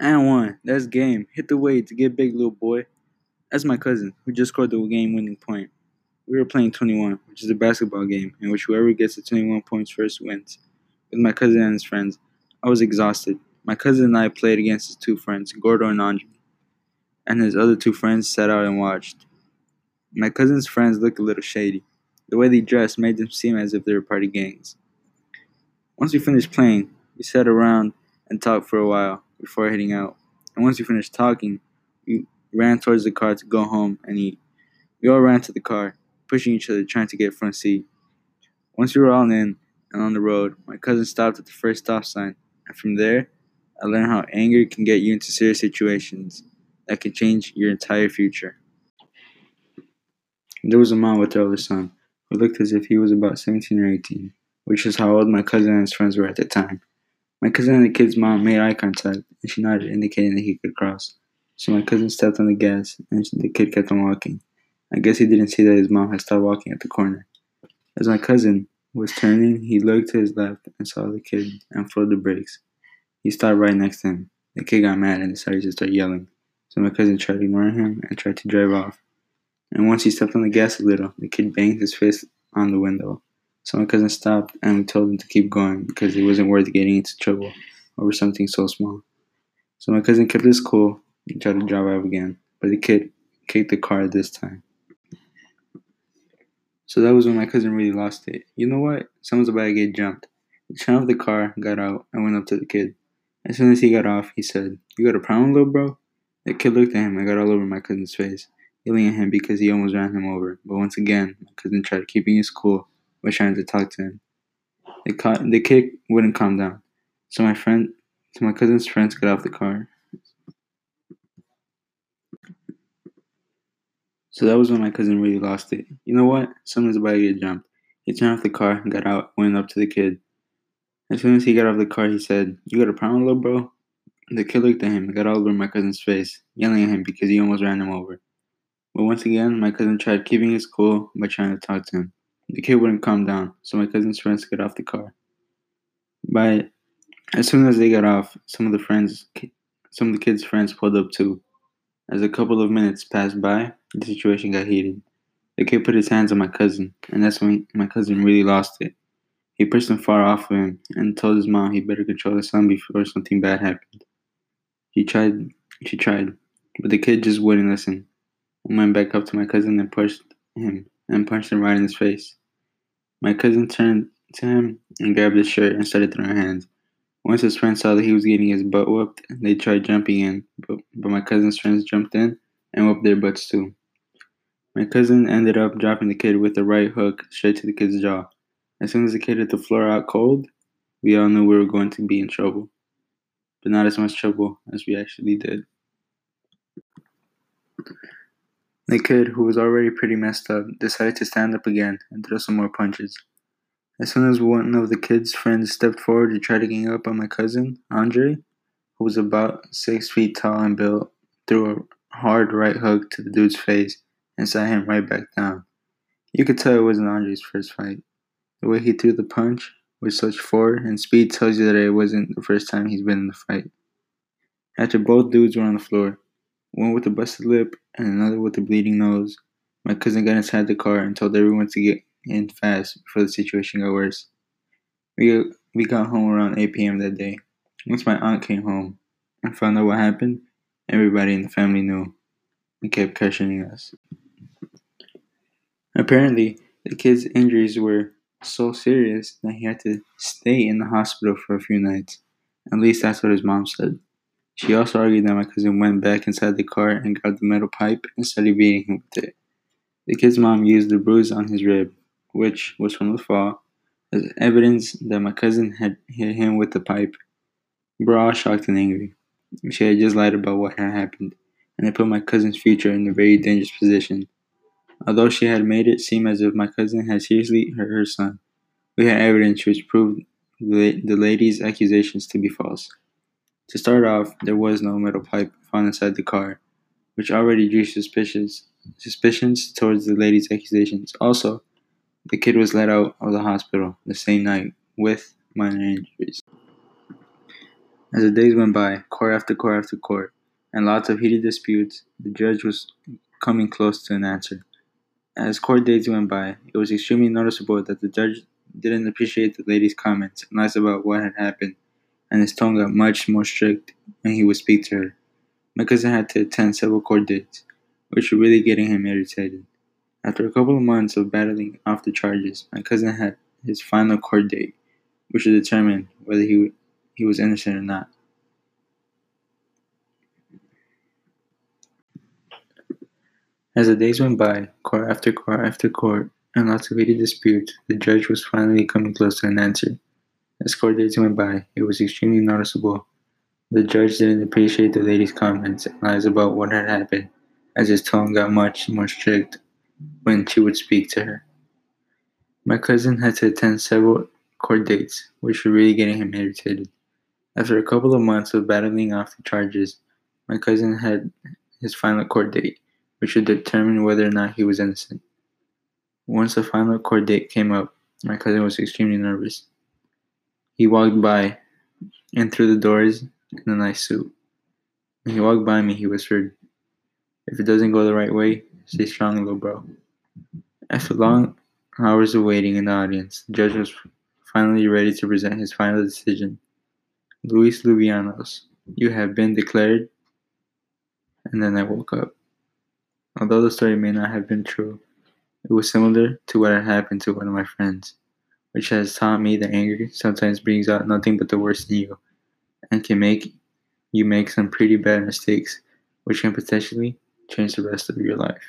And one. That's game. Hit the weight to get big, little boy. That's my cousin, who just scored the game winning point. We were playing 21, which is a basketball game in which whoever gets the 21 points first wins. With my cousin and his friends, I was exhausted. My cousin and I played against his two friends, Gordo and Andre, and his other two friends sat out and watched. My cousin's friends looked a little shady. The way they dressed made them seem as if they were party gangs. Once we finished playing, we sat around and talked for a while before heading out. And once we finished talking, we ran towards the car to go home and eat. We all ran to the car, pushing each other, trying to get front seat. Once we were all in and on the road, my cousin stopped at the first stop sign, and from there, I learned how anger can get you into serious situations that can change your entire future. There was a mom with her older son who looked as if he was about 17 or 18, which is how old my cousin and his friends were at the time. My cousin and the kid's mom made eye contact, and she nodded, indicating that he could cross. So my cousin stepped on the gas, and the kid kept on walking. I guess he didn't see that his mom had stopped walking at the corner. As my cousin was turning, he looked to his left and saw the kid and floored the brakes. He stopped right next to him. The kid got mad and decided to start yelling. So my cousin tried to ignore him and tried to drive off. And once he stepped on the gas a little, the kid banged his fist on the window. So my cousin stopped and we told him to keep going because it wasn't worth getting into trouble over something so small. So my cousin kept his cool and tried to drive off again, but the kid kicked the car this time. So that was when my cousin really lost it. You know what? Someone's about to get jumped. He turned off the car, got out, and went up to the kid. As soon as he got off, he said, You got a problem, little bro? The kid looked at him and got all over my cousin's face, yelling at him because he almost ran him over. But once again, my cousin tried keeping his cool by trying to talk to him. The, co- the kid wouldn't calm down. So my friend, so my cousin's friends got off the car. So that was when my cousin really lost it. You know what? Someone's about to get jumped. He turned off the car, and got out, went up to the kid. As soon as he got off the car, he said, You got a problem, little bro? The kid looked at him and got all over my cousin's face, yelling at him because he almost ran him over. But once again, my cousin tried keeping his cool by trying to talk to him. The kid wouldn't calm down, so my cousin's friends got off the car. By as soon as they got off, some of the friends, some of the kids' friends pulled up too. As a couple of minutes passed by, the situation got heated. The kid put his hands on my cousin, and that's when my cousin really lost it. He pushed him far off of him and told his mom he better control his son before something bad happened. He tried, she tried, but the kid just wouldn't listen and went back up to my cousin and pushed him and punched him right in his face. My cousin turned to him and grabbed his shirt and started throwing hands. Once his friends saw that he was getting his butt whooped, they tried jumping in, but, but my cousin's friends jumped in and whooped their butts too. My cousin ended up dropping the kid with a right hook straight to the kid's jaw. As soon as the kid hit the floor out cold, we all knew we were going to be in trouble. But not as much trouble as we actually did. The kid, who was already pretty messed up, decided to stand up again and throw some more punches. As soon as one of the kid's friends stepped forward to try to gang up on my cousin, Andre, who was about six feet tall and built, threw a hard right hook to the dude's face and sat him right back down. You could tell it wasn't Andre's first fight. The way he threw the punch with such force and speed tells you that it wasn't the first time he's been in the fight. After both dudes were on the floor, one with a busted lip and another with a bleeding nose, my cousin got inside the car and told everyone to get in fast before the situation got worse. We we got home around 8 p.m. that day. Once my aunt came home and found out what happened, everybody in the family knew and kept questioning us. Apparently, the kid's injuries were so serious that he had to stay in the hospital for a few nights. At least that's what his mom said. She also argued that my cousin went back inside the car and grabbed the metal pipe and started beating him with it. The kid's mom used the bruise on his rib, which was from the fall, as evidence that my cousin had hit him with the pipe. All shocked and angry. She had just lied about what had happened, and it put my cousin's future in a very dangerous position. Although she had made it seem as if my cousin had seriously hurt her son, we had evidence which proved the lady's accusations to be false. To start off, there was no metal pipe found inside the car, which already drew suspicions suspicions towards the lady's accusations. Also, the kid was let out of the hospital the same night with minor injuries. As the days went by, court after court after court, and lots of heated disputes, the judge was coming close to an answer. As court days went by, it was extremely noticeable that the judge didn't appreciate the lady's comments and lies about what had happened, and his tone got much more strict when he would speak to her. My cousin had to attend several court dates, which were really getting him irritated. After a couple of months of battling off the charges, my cousin had his final court date, which would determine whether he, he was innocent or not. As the days went by, court after court after court, and lots of heated disputes, the judge was finally coming close to an answer. As court days went by, it was extremely noticeable. The judge didn't appreciate the lady's comments and lies about what had happened, as his tone got much more strict when she would speak to her. My cousin had to attend several court dates, which were really getting him irritated. After a couple of months of battling off the charges, my cousin had his final court date, which would determine whether or not he was innocent. Once the final court date came up, my cousin was extremely nervous. He walked by and through the doors in a nice suit. When he walked by me, he whispered, If it doesn't go the right way, stay strong, little bro. After long hours of waiting in the audience, the judge was finally ready to present his final decision. Luis Luvianos, you have been declared. And then I woke up. Although the story may not have been true, it was similar to what had happened to one of my friends, which has taught me that anger sometimes brings out nothing but the worst in you and can make you make some pretty bad mistakes, which can potentially change the rest of your life.